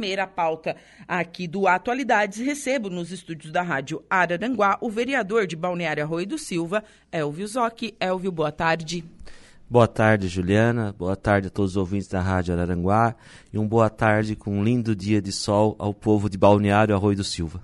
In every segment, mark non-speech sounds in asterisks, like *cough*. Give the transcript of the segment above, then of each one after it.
primeira pauta aqui do Atualidades, recebo nos estúdios da Rádio Araranguá o vereador de Balneário Arroio do Silva, Elvio Zocchi. Elvio, boa tarde. Boa tarde, Juliana. Boa tarde a todos os ouvintes da Rádio Araranguá. E um boa tarde com um lindo dia de sol ao povo de Balneário Arroio do Silva.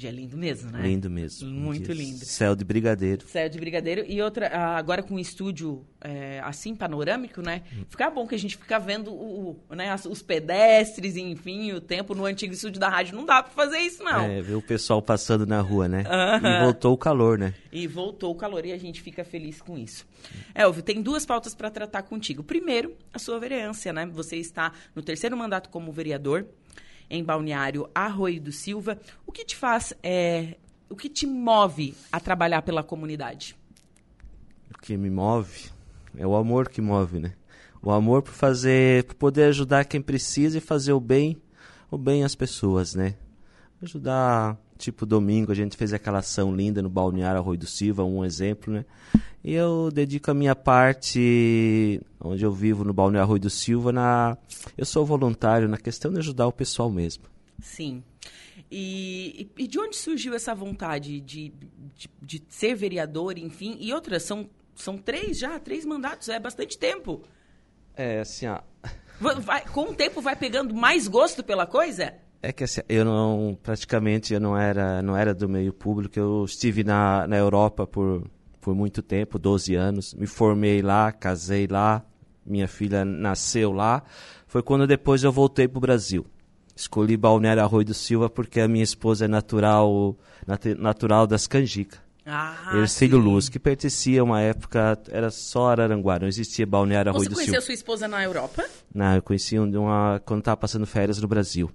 Dia lindo mesmo, né? Lindo mesmo. Muito lindo. Céu de brigadeiro. Céu de brigadeiro. E outra, ah, agora com um estúdio é, assim, panorâmico, né? Hum. Fica bom que a gente fica vendo o, o- né, os pedestres, enfim, o tempo. No antigo estúdio da rádio não dá pra fazer isso, não. É, ver o pessoal passando na rua, né? Aham. E voltou o calor, né? E voltou o calor e a gente fica feliz com isso. Elvio, tem duas pautas para tratar contigo. Primeiro, a sua vereança, né? Você está no terceiro mandato como vereador em Balneário Arroio do Silva. O que te faz, é, o que te move a trabalhar pela comunidade? O que me move é o amor que move, né? O amor por fazer, por poder ajudar quem precisa e fazer o bem, o bem às pessoas, né? Ajudar, tipo domingo a gente fez aquela ação linda no Balneário Arroio do Silva, um exemplo, né? E eu dedico a minha parte, onde eu vivo no Balneário Arroio do Silva, na eu sou voluntário na questão de ajudar o pessoal mesmo. Sim. E, e- de onde surgiu essa vontade de, de, de ser vereador, enfim? E outras, são, são três já, três mandatos, é bastante tempo. É, assim, ó, Va- vai- com o tempo vai pegando mais gosto pela coisa? É que assim, eu não, praticamente eu não era, não era do meio público. Eu estive na, na Europa por, por muito tempo, 12 anos. Me formei lá, casei lá, minha filha nasceu lá. Foi quando depois eu voltei para o Brasil. Escolhi Balneário Arroio do Silva porque a minha esposa é natural, nat- natural das Canjica. Ah, Ercílio sim. Luz, que pertencia a uma época, era só Araranguá, não existia Balneário Arroio Você do conheceu Silva. sua esposa na Europa? Não, eu conheci um- uma, quando estava passando férias no Brasil.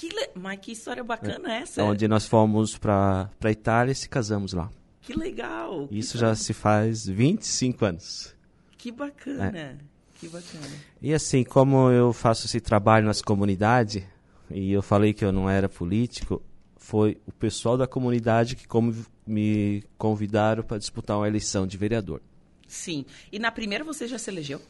Que le- Mas que história bacana é essa? onde nós fomos para a Itália e se casamos lá. Que legal. Isso já se faz 25 anos. Que bacana. É. Que bacana. E assim, como eu faço esse trabalho nas comunidades, e eu falei que eu não era político, foi o pessoal da comunidade que como me convidaram para disputar uma eleição de vereador. Sim. E na primeira você já se elegeu?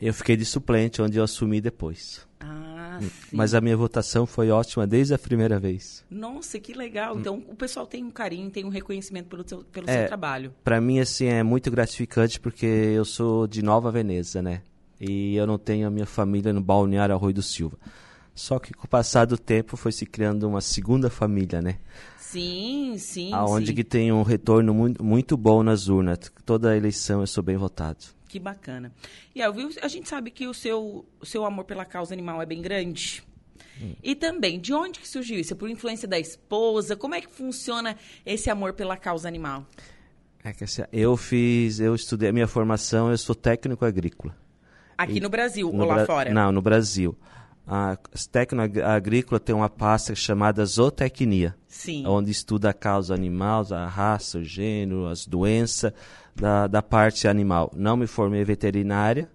Eu fiquei de suplente, onde eu assumi depois. Ah, sim. Mas a minha votação foi ótima desde a primeira vez. Nossa, que legal. Então o pessoal tem um carinho, tem um reconhecimento pelo seu, pelo É. seu trabalho. Para mim, assim, é muito gratificante porque eu sou de Nova Veneza, né? E eu não tenho a minha família no Balneário Arroio do Silva. Só que com o passar do tempo foi se criando uma segunda família, né? Sim, sim. Aonde sim. que tem um retorno muito, muito bom nas urnas. Toda eleição eu sou bem votado. Que bacana. E Elvio, a gente sabe que o seu, o seu amor pela causa animal é bem grande. Hum. E também, de onde que surgiu isso? Por influência da esposa? Como é que funciona esse amor pela causa animal? É que assim, eu fiz, eu estudei a minha formação, eu sou técnico agrícola. Aqui E no Brasil No ou lá Bra- fora? Não, no Brasil. A técnico agrícola tem uma pasta chamada zootecnia. Sim. onde estuda a causa animal, a raça, o gênero, as doenças da, da parte animal. Não me formei veterinária,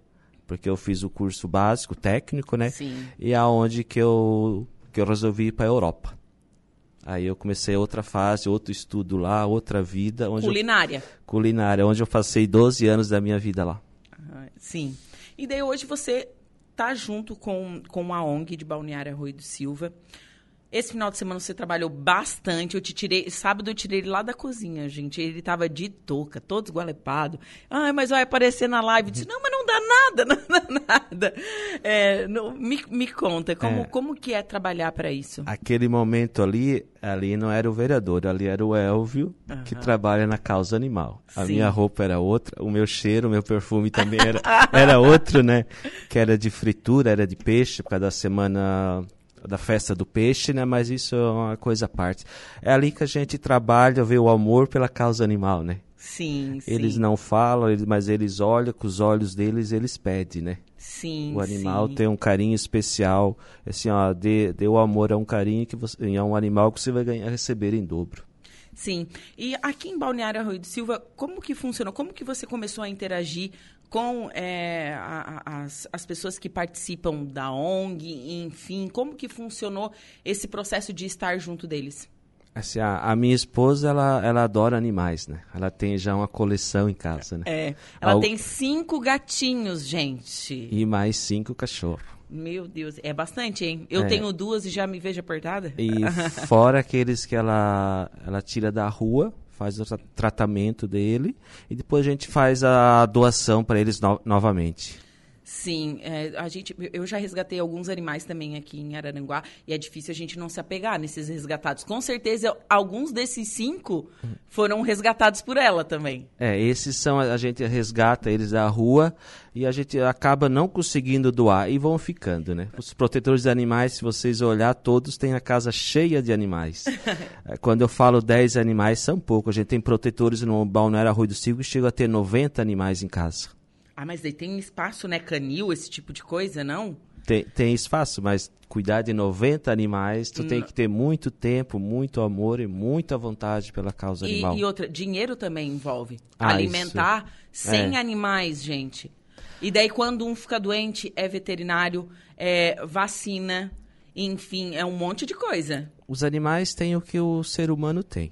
porque eu fiz o curso básico, técnico, né? Sim. E aonde que eu, que eu resolvi ir para a Europa. Aí eu comecei outra fase, outro estudo lá, outra vida. Onde eu- Culinária. culinária, onde eu passei 12 anos da minha vida lá. Ah, Sim. E daí hoje você tá junto com, com a ONG de Balneário Arroio do Silva. Esse final de semana você trabalhou bastante. Eu te tirei, sábado eu tirei ele lá da cozinha, gente. Ele tava de touca, todo esgualepado. Ah, mas vai aparecer na live. Eu disse, não, mas não dá nada, *laughs* não dá nada. É, não- me, me conta, como, É. como que é trabalhar para isso? Aquele momento ali, ali não era o vereador, ali era o Elvio, que Aham. trabalha na causa animal. A Sim. minha roupa era outra, o meu cheiro, o meu perfume também era, *laughs* era outro, né? Que era de fritura, era de peixe, por causa da semana da festa do peixe, né? Mas isso é uma coisa à parte. É ali que a gente trabalha, vê o amor pela causa animal, né? Sim, sim. Eles não falam, mas eles olham, com os olhos deles eles pedem, né? Sim, O animal sim. tem um carinho especial. Assim, ó, dê, dê o amor a um carinho que você, a um animal que você vai ganhar, receber em dobro. Sim. E aqui em Balneário Arroio do Silva, como que funcionou? Como que você começou a interagir com é, a- a- as, as pessoas que participam da ONG, enfim? Como que funcionou esse processo de estar junto deles? Assim, a, a minha esposa, ela, ela adora animais, né? Ela tem já uma coleção em casa, né? É, ela Al- tem cinco gatinhos, gente. E mais cinco cachorros. Meu Deus, é bastante, hein? Eu É. tenho duas e já me vejo apertada. E *laughs* fora aqueles que ela, ela tira da rua, faz o tra- tratamento dele e depois a gente faz a doação para eles no- novamente. Sim, é, a gente, eu já resgatei alguns animais também aqui em Araranguá e é difícil a gente não se apegar nesses resgatados. Com certeza, alguns desses cinco foram resgatados por ela também. É, esses são, a gente resgata eles da rua e a gente acaba não conseguindo doar e vão ficando, né? Os protetores de animais, se vocês olhar, todos têm a casa cheia de animais. *laughs* É, Quando eu falo 10 animais, são poucos. A gente tem protetores no Balneário Arroio do Silva que chegam a ter 90 animais em casa. Ah, mas daí tem espaço, né? Canil, esse tipo de coisa, não? Tem, tem espaço, mas cuidar de 90 animais, tu tem que ter muito tempo, muito amor e muita vontade pela causa E, animal. e outra, dinheiro também envolve. Ah, Alimentar 100 É. animais, gente. E daí, quando um fica doente, é veterinário, é vacina, enfim, é um monte de coisa. Os animais têm o que o ser humano tem.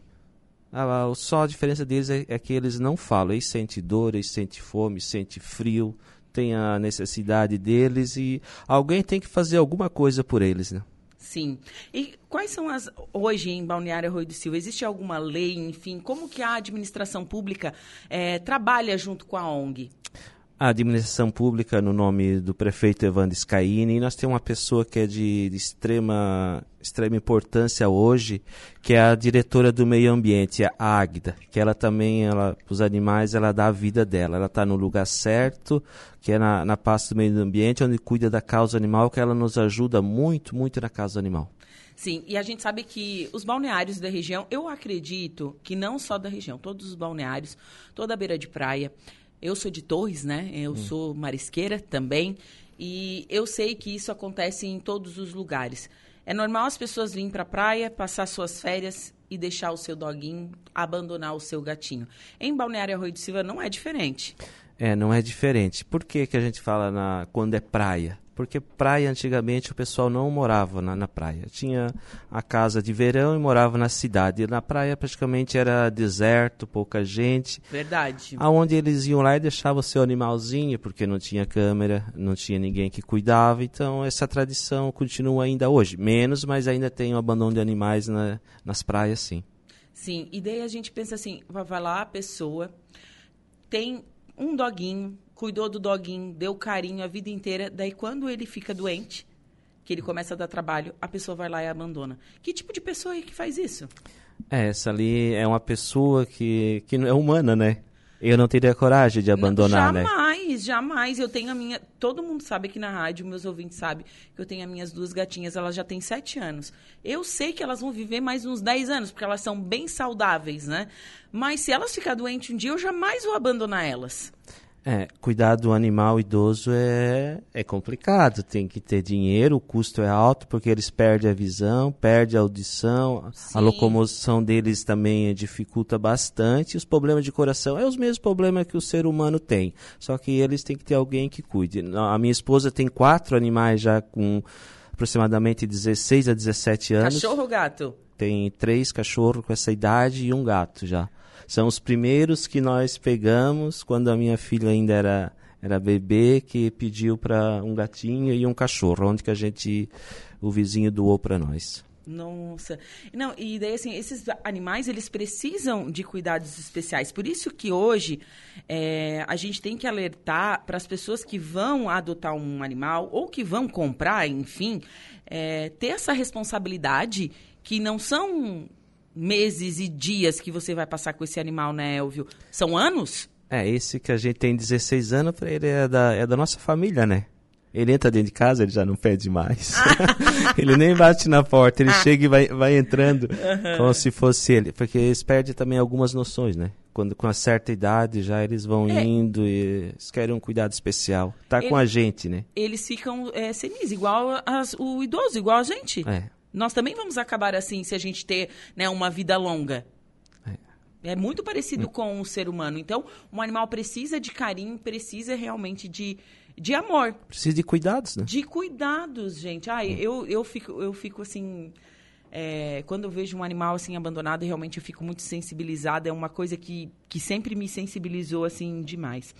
Ah, ah, só a diferença deles é, é que eles não falam. Eles sentem dor, eles sentem fome, sentem frio, têm a necessidade deles e alguém tem que fazer alguma coisa por eles, né? Sim. E quais são as. Hoje, em Balneário Arroio do Silva, existe alguma lei, enfim? Como que a administração pública eh, trabalha junto com a ONG? A administração pública, no nome do prefeito Evandro Scaini, e nós temos uma pessoa que é de, de extrema, extrema importância hoje, que é a diretora do meio ambiente, a Águida, que ela também, ela, os animais, ela dá a vida dela. Ela está no lugar certo, que é na, na pasta do meio ambiente, onde cuida da causa animal, que ela nos ajuda muito, muito na causa animal. Sim, e a gente sabe que os balneários da região, eu acredito que não só da região, todos os balneários, toda a beira de praia. Eu sou de Torres, né? Eu sou marisqueira também. E eu sei que isso acontece em todos os lugares. É normal as pessoas virem para a praia, passar suas férias e deixar o seu doguinho, abandonar o seu gatinho. Em Balneário Arroio de Silva não é diferente. É, não é diferente. Por que, que a gente fala na, quando é praia? Porque praia, antigamente, o pessoal não morava na, na praia. Tinha a casa de verão e morava na cidade. E na praia, praticamente, era deserto, pouca gente. Verdade. Aonde eles iam lá e deixavam o seu animalzinho, porque não tinha câmera, não tinha ninguém que cuidava. Então, essa tradição continua ainda hoje. Menos, mas ainda tem o abandono de animais na- nas praias, sim. Sim, e daí a gente pensa assim, vai vai lá a pessoa, tem um doguinho, cuidou do doguinho, deu carinho a vida inteira, daí quando ele fica doente, que ele começa a dar trabalho, a pessoa vai lá e abandona. Que tipo de pessoa é que faz isso? É, essa ali é uma pessoa que, que não é humana, né? Eu não teria coragem de abandonar, né? jamais, jamais. Eu tenho a minha. Todo mundo sabe aqui na rádio, meus ouvintes sabem que eu tenho as minhas duas gatinhas, elas já têm sete anos. Eu sei que elas vão viver mais uns 10 anos, porque elas são bem saudáveis, né? Mas se elas ficarem doentes um dia, eu jamais vou abandonar elas. É, cuidar do animal idoso é, é complicado, tem que ter dinheiro, o custo é alto porque eles perdem a visão, perdem a audição, Sim. a locomoção deles também dificulta bastante, e os problemas de coração é os mesmos problemas que o ser humano tem, só que eles têm que ter alguém que cuide. A minha esposa tem quatro animais já com aproximadamente 16 a 17 anos, Cachorro ou gato? tem três cachorros com essa idade e um gato já. São os primeiros que nós pegamos quando a minha filha ainda era, era bebê, que pediu para um gatinho e um cachorro, onde que a gente, o vizinho doou para nós. Nossa. Não, e daí, assim, esses animais, eles precisam de cuidados especiais. Por isso que hoje é, a gente tem que alertar para as pessoas que vão adotar um animal ou que vão comprar, enfim, é, ter essa responsabilidade que não são meses e dias que você vai passar com esse animal, né, Elvio? São anos? É, esse que a gente tem 16 anos, para ele é da, é da nossa família, né? Ele entra dentro de casa, ele já não pede mais. *laughs* ele nem bate na porta, ele chega e vai, vai entrando como se fosse ele. Porque eles perdem também algumas noções, né? Quando com uma certa idade já eles vão É. indo e eles querem um cuidado especial. Tá com Ele- a gente, né? Eles ficam é, senis, igual as- o idoso, igual a gente. É. Nós também vamos acabar assim se a gente ter né, uma vida longa. É muito parecido com o ser humano. Então, um animal precisa de carinho, precisa realmente de, de amor, Precisa de cuidados, né? de cuidados, gente. Ai, Hum. eu, eu, fico, eu fico assim. É, quando eu vejo um animal assim abandonado, realmente eu fico muito sensibilizada. É uma coisa que, que sempre me sensibilizou assim demais.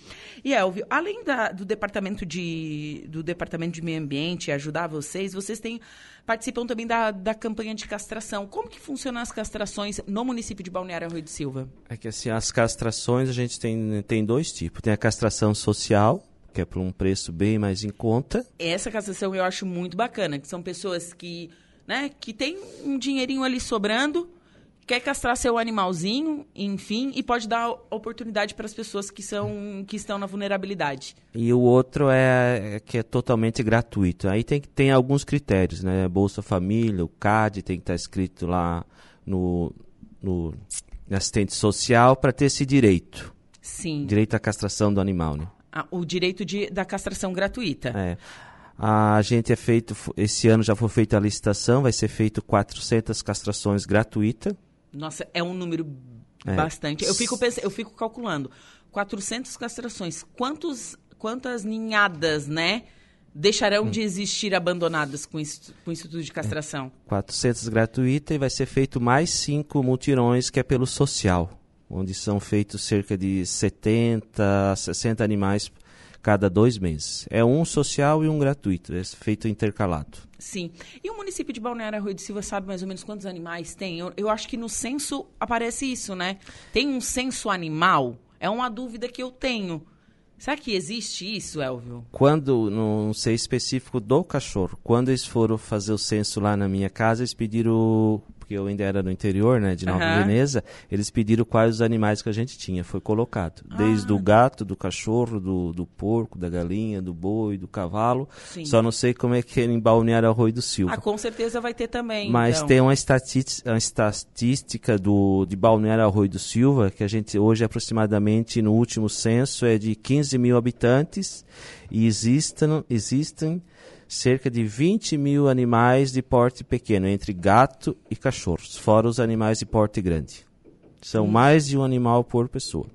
E Elvio, além da, do departamento de do departamento de meio ambiente ajudar vocês, vocês têm participam também da, da campanha de castração. Como que funcionam as castrações no município de Balneário Arroio de Silva? É que assim as castrações a gente tem tem dois tipos. Tem a castração social que é por um preço bem mais em conta. Essa castração eu acho muito bacana, que são pessoas que né, que tem um dinheirinho ali sobrando, quer castrar seu animalzinho, enfim, e pode dar oportunidade para as pessoas que são que estão na vulnerabilidade. E o outro é, é que é totalmente gratuito. Aí tem que tem alguns critérios, né? Bolsa Família, o CAD tem que estar tá escrito lá no, no assistente social para ter esse direito. Sim. Direito à castração do animal, né? Ah, o direito de, da castração gratuita. É. A gente é feito, esse ano já foi feita a licitação, vai ser feito 400 castrações gratuitas. Nossa, é um número é. bastante. Eu fico, eu fico calculando. 400 castrações. Quantos, quantas ninhadas, né? Deixarão hum. de existir abandonadas com, com o Instituto de Castração? É. 400 gratuita e vai ser feito mais cinco multirões que é pelo social, onde são feitos cerca de 70, 60 animais cada dois meses. É um social e um gratuito, é feito intercalado. Sim. E o município de Balneário Arroio de Silva sabe mais ou menos quantos animais tem? Eu, eu acho que no censo aparece isso, né? Tem um censo animal? É uma dúvida que eu tenho. Será que existe isso, Elvio? Quando, não sei específico do cachorro, quando eles foram fazer o censo lá na minha casa, eles pediram porque eu ainda era no interior, né, de Nova uhum. Veneza, eles pediram quais os animais que a gente tinha. Foi colocado. Ah. Desde o gato, do cachorro, do, do porco, da galinha, do boi, do cavalo. Sim. Só não sei como é que é em Balneário Arroio do Silva. Ah, com certeza vai ter também. Mas então. tem uma estatística, uma estatística do, de Balneário Arroio do Silva, que a gente hoje aproximadamente no último censo é de 15 mil habitantes e existem, existem cerca de 20 mil animais de porte pequeno, entre gato e cachorros, fora os animais de porte grande. São hum. mais de um animal por pessoa.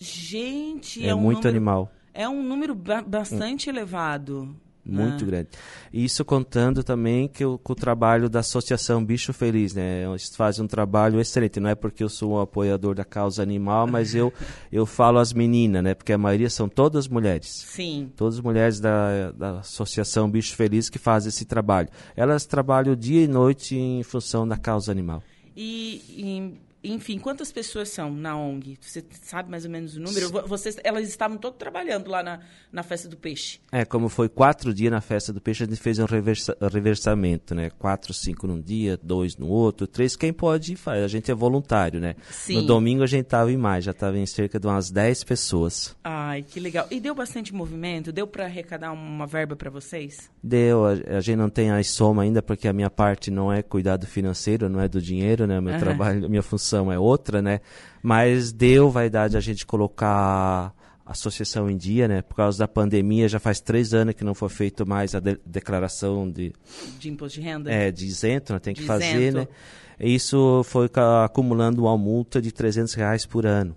Gente, é, é um muito número, animal. É um número ba bastante hum. elevado. Muito ah. grande. Isso contando também que o, com o trabalho da Associação Bicho Feliz, né? Eles fazem um trabalho excelente. Não é porque eu sou um apoiador da causa animal, mas eu, *laughs* eu falo as meninas, né? Porque a maioria são todas mulheres. Sim. Todas mulheres da, da Associação Bicho Feliz que fazem esse trabalho. Elas trabalham dia e noite em função da causa animal. E, e enfim, quantas pessoas são na ONG? Você sabe mais ou menos o número? Vocês, elas estavam todas trabalhando lá na, na festa do peixe. É, como foi quatro dias na festa do peixe, a gente fez um reversa, reversamento, né? Quatro, cinco num dia, dois no outro, três. Quem pode faz. A gente é voluntário, né? Sim. No domingo a gente estava em mais, já estava em cerca de umas dez pessoas. Ai, que legal. E deu bastante movimento? Deu para arrecadar uma verba para vocês? Deu. A, a, gente não tem a soma ainda porque a minha parte não é cuidado financeiro, não é do dinheiro, né? Meu uhum. trabalho, minha função é outra, né? Mas deu vaidade a gente colocar a associação em dia, né? Por causa da pandemia, já faz três anos que não foi feito mais a de declaração de... De imposto de renda? É, de isento, né? tem que de fazer, isento. né? Isso foi acumulando uma multa de 300 reais por ano.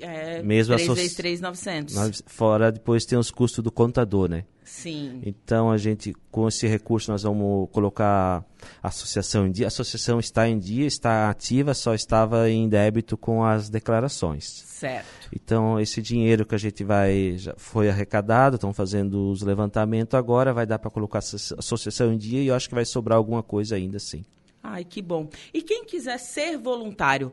É, Mesmo 3 vezes 3,900. Fora, depois tem os custos do contador, né? Sim. Então, a gente, com esse recurso, nós vamos colocar a associação em dia. A associação está em dia, está ativa, só estava em débito com as declarações. Certo. Então, esse dinheiro que a gente vai, já foi arrecadado, estão fazendo os levantamentos agora, vai dar para colocar a associação em dia e eu acho que vai sobrar alguma coisa ainda, sim. Ai, que bom. E quem quiser ser voluntário,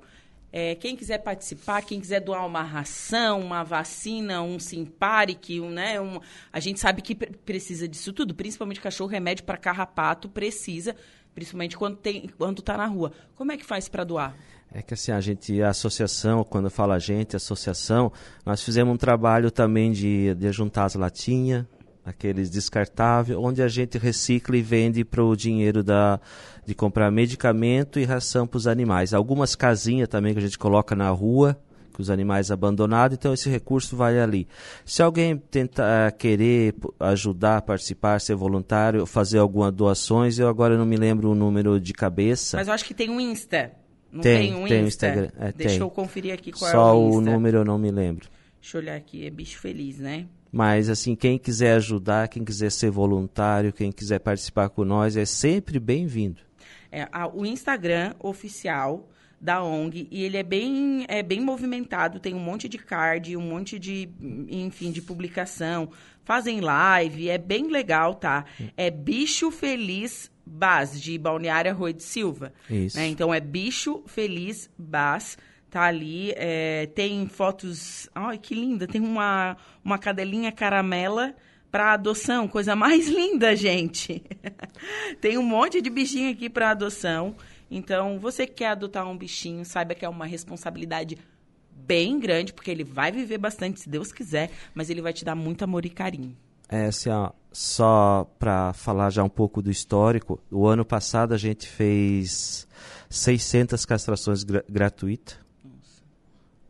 é, quem quiser participar, quem quiser doar uma ração, uma vacina, um Simparic, um, né, um, a gente sabe que precisa disso tudo, principalmente cachorro, remédio para carrapato precisa, principalmente quando quando está na rua. Como é que faz para doar? É que assim, a gente, a associação, quando fala a gente, a associação, nós fizemos um trabalho também de, de juntar as latinhas, aqueles descartáveis, onde a gente recicla e vende para o dinheiro da, de comprar medicamento e ração para os animais. Algumas casinhas também que a gente coloca na rua, com os animais abandonados, então esse recurso vai ali. Se alguém tentar querer ajudar, participar, ser voluntário, fazer algumas doações, eu agora não me lembro o número de cabeça. Mas eu acho que tem um Insta. Não tem, tem um tem Insta? Instagram. É, Deixa tem. eu conferir aqui qual Só é o Só o número eu não me lembro. Deixa eu olhar aqui, é bicho feliz, né? Mas, assim, quem quiser ajudar, quem quiser ser voluntário, quem quiser participar com nós, é sempre bem-vindo. É, a, o Instagram oficial da ONG e ele é bem é bem movimentado, tem um monte de card, um monte de enfim, de publicação, fazem live, é bem legal, tá? É Bicho Feliz Bas de Balneário Arroio de Silva. Isso. Né? Então é Bicho Feliz Bas tá ali, é, tem fotos, ai que linda, tem uma uma cadelinha caramela para adoção, coisa mais *laughs* linda, gente. *laughs* tem um monte de bichinho aqui para adoção. Então, você que quer adotar um bichinho, saiba que é uma responsabilidade bem grande, porque ele vai viver bastante, se Deus quiser, mas ele vai te dar muito amor e carinho. É, assim, ó, só para falar já um pouco do histórico, o ano passado a gente fez 600 castrações gra gratuitas.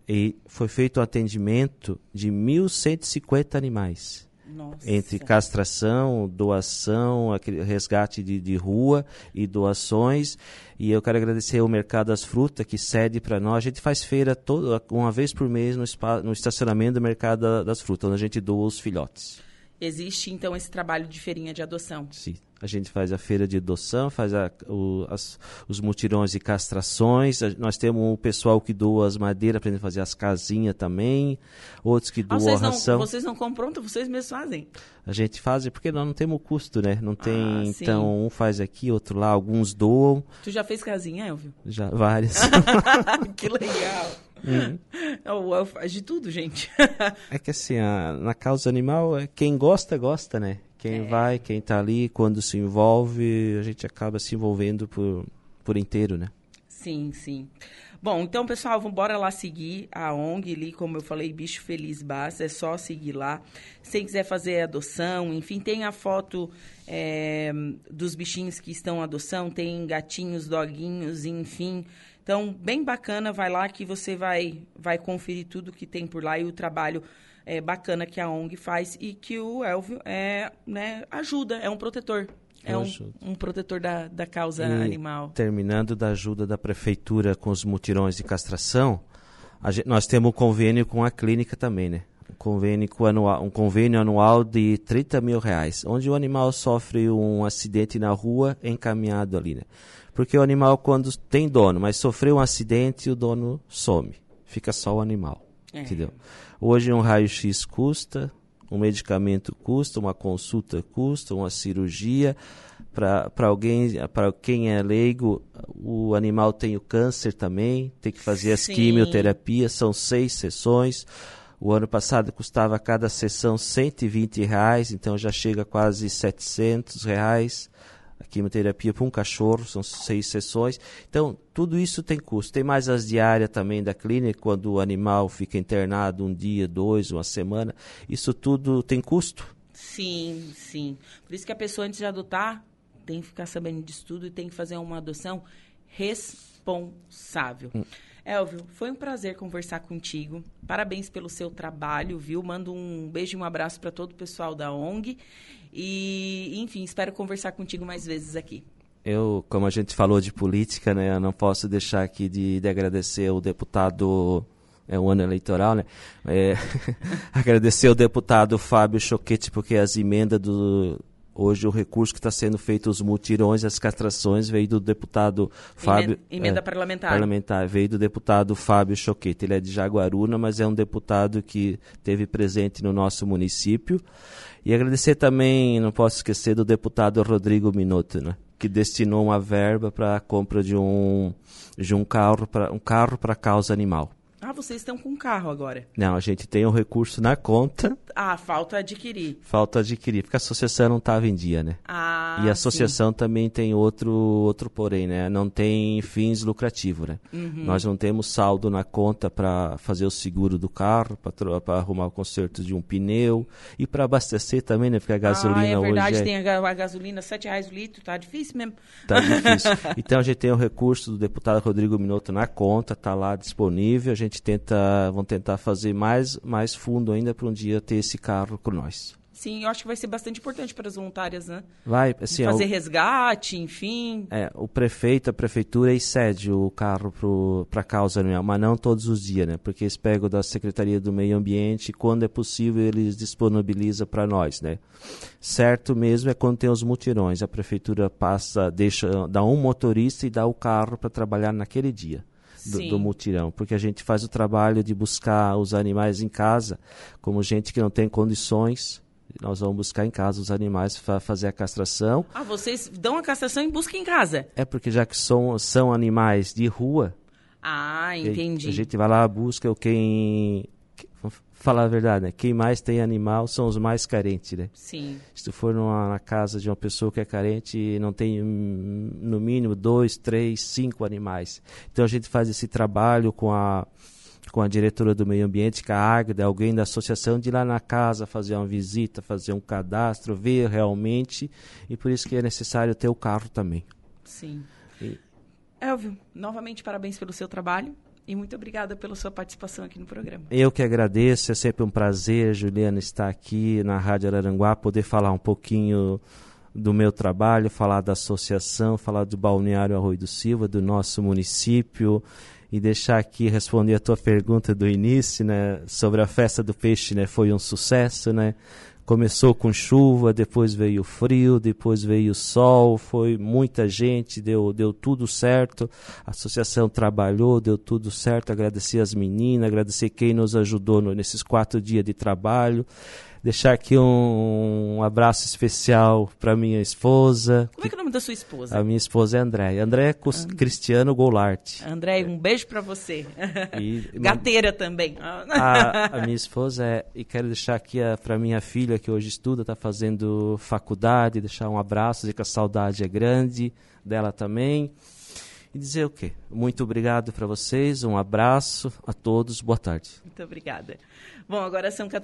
E foi feito o atendimento de 1.150 animais. Nossa. Entre castração, doação, aquele resgate de, de rua e doações. E eu quero agradecer ao Mercado das Frutas, que cede para nós. A gente faz feira toda, uma vez por mês no, spa, no estacionamento do Mercado das Frutas, onde a gente doa os filhotes. Existe, então, esse trabalho de feirinha de adoção? Sim. A gente faz a feira de adoção, faz a, o, as, os mutirões de castrações. A, nós temos o pessoal que doa as madeiras para fazer as casinhas também. Outros que doam ah, vocês a ração. Não, vocês não compram pronto, vocês mesmos fazem? A gente faz porque nós não temos custo, né? Não tem. Ah, então, um faz aqui, outro lá, alguns doam. Tu já fez casinha, Elvio? Já, várias. *laughs* que legal. Uhum. Elvio faz de tudo, gente. é que assim, a, na causa animal, é quem gosta, gosta, né? Quem É. vai, quem tá ali, quando se envolve, a gente acaba se envolvendo por, por inteiro, né? Sim, sim. Bom, então, pessoal, vamos embora lá seguir a ONG ali, como eu falei, Bicho Feliz Basta, é só seguir lá. Se quiser fazer adoção, enfim, tem a foto é, dos bichinhos que estão adoção, tem gatinhos, doguinhos, enfim. Então, bem bacana, vai lá que você vai, vai conferir tudo que tem por lá e o trabalho é, bacana que a ONG faz e que o Elvio é, né, ajuda, é um protetor. É um, um protetor da, da causa E animal. Terminando da ajuda da prefeitura com os mutirões de castração, gente- nós temos um convênio com a clínica também, né? Um convênio, anual, um convênio anual de 30 mil reais, onde o animal sofre um acidente na rua encaminhado ali, né? Porque o animal, quando tem dono, mas sofreu um acidente, o dono some. Fica só o animal. É. Entendeu? Hoje um raio-x custa, um medicamento custa, uma consulta custa, uma cirurgia. Para alguém, para quem é leigo, o animal tem o câncer também, tem que fazer as Sim. quimioterapias, são seis sessões. O ano passado custava cada sessão 120 reais, então já chega a quase 700 reais. A quimioterapia para um cachorro são seis sessões. Então, tudo isso tem custo. Tem mais as diárias também da clínica, quando o animal fica internado um dia, dois, uma semana. Isso tudo tem custo. Sim, sim. Por isso que a pessoa, antes de adotar, tem que ficar sabendo disso tudo e tem que fazer uma adoção responsável. Elvio, foi um prazer conversar contigo. Parabéns pelo seu trabalho, viu? Mando um beijo e um abraço para todo o pessoal da ONG. E, enfim, espero conversar contigo mais vezes aqui. Eu, como a gente falou de política, né, eu não posso deixar aqui de, de agradecer o deputado, é um ano eleitoral, né, é, *laughs* agradecer o deputado Fábio Choquete, porque as emendas do, hoje o recurso que está sendo feito, os mutirões, as castrações, veio do deputado Fábio... Emenda, emenda é, parlamentar. parlamentar, veio do deputado Fábio Choquete. Ele é de Jaguaruna, mas é um deputado que teve presente no nosso município. E agradecer também, não posso esquecer, do deputado Rodrigo Minotto, né? que destinou uma verba para a compra de um, de um carro para um carro para causa animal. Ah, vocês estão com carro agora. Não, a gente tem o recurso na conta, Ah, falta adquirir. falta adquirir, porque a associação não estava em dia, né? Ah, e a associação também tem outro, outro porém, né? Não tem fins lucrativos, né? Uhum. Nós não temos saldo na conta para fazer o seguro do carro, para arrumar o conserto de um pneu e para abastecer também, né? Porque a gasolina ah, é verdade, hoje é, tem a, a gasolina, 7 reais o litro, tá difícil mesmo. tá difícil. *laughs* Então a gente tem o recurso do deputado Rodrigo Minotto na conta, tá lá disponível. A gente tenta, vamos tentar fazer mais, mais fundo ainda para um dia ter esse carro com nós. Sim, eu acho que vai ser bastante importante para as voluntárias, né? Vai, assim, Fazer ó, resgate, enfim. É, o prefeito, a prefeitura excede o carro para a causa animal, mas não todos os dias, né? Porque eles pegam da Secretaria do Meio Ambiente e quando é possível eles disponibilizam para nós, né? Certo mesmo é quando tem os mutirões, a prefeitura passa, deixa, dá um motorista e dá o carro para trabalhar naquele dia. Do, do mutirão, porque a gente faz o trabalho de buscar os animais em casa, como gente que não tem condições, nós vamos buscar em casa os animais para fazer a castração Ah, vocês dão a castração e buscam em casa. é porque já que são, são animais de rua, Ah, entendi. a gente vai lá, busca o quem. falar a verdade, né? Quem mais tem animal são os mais carentes, né? Sim. Se tu for numa na casa de uma pessoa que é carente e não tem hum, no mínimo dois, três, cinco animais. Então a gente faz esse trabalho com a com a diretora do meio ambiente, com a Águeda, alguém da associação, de ir lá na casa fazer uma visita, fazer um cadastro, ver realmente, e por isso que é necessário ter o carro também. Sim. E- Elvio, novamente parabéns pelo seu trabalho e muito obrigada pela sua participação aqui no programa. Eu que agradeço, é sempre um prazer, Juliana, estar aqui na Rádio Araranguá, poder falar um pouquinho do meu trabalho, falar da associação, falar do Balneário Arroio do Silva, do nosso município e deixar aqui responder a tua pergunta do início, né, sobre a festa do peixe, né, foi um sucesso, né? Começou com chuva, depois veio frio, depois veio sol, foi muita gente, deu, deu tudo certo. A associação trabalhou, deu tudo certo. Agradecer as meninas, agradecer quem nos ajudou no- nesses quatro dias de trabalho. Deixar aqui um, um abraço especial para minha esposa. Como é que é o nome da sua esposa? A minha esposa é Andréia. Andréia Cus- Cristiano Goulart. André, um beijo pra você. E- *laughs* Gateira também. a, a minha esposa é, e quero deixar aqui para minha filha que hoje estuda, está fazendo faculdade, deixar um abraço, dizer que a saudade é grande dela também. E dizer o quê? Muito obrigado para vocês, um abraço a todos, boa tarde. Muito obrigada. Bom, agora são 14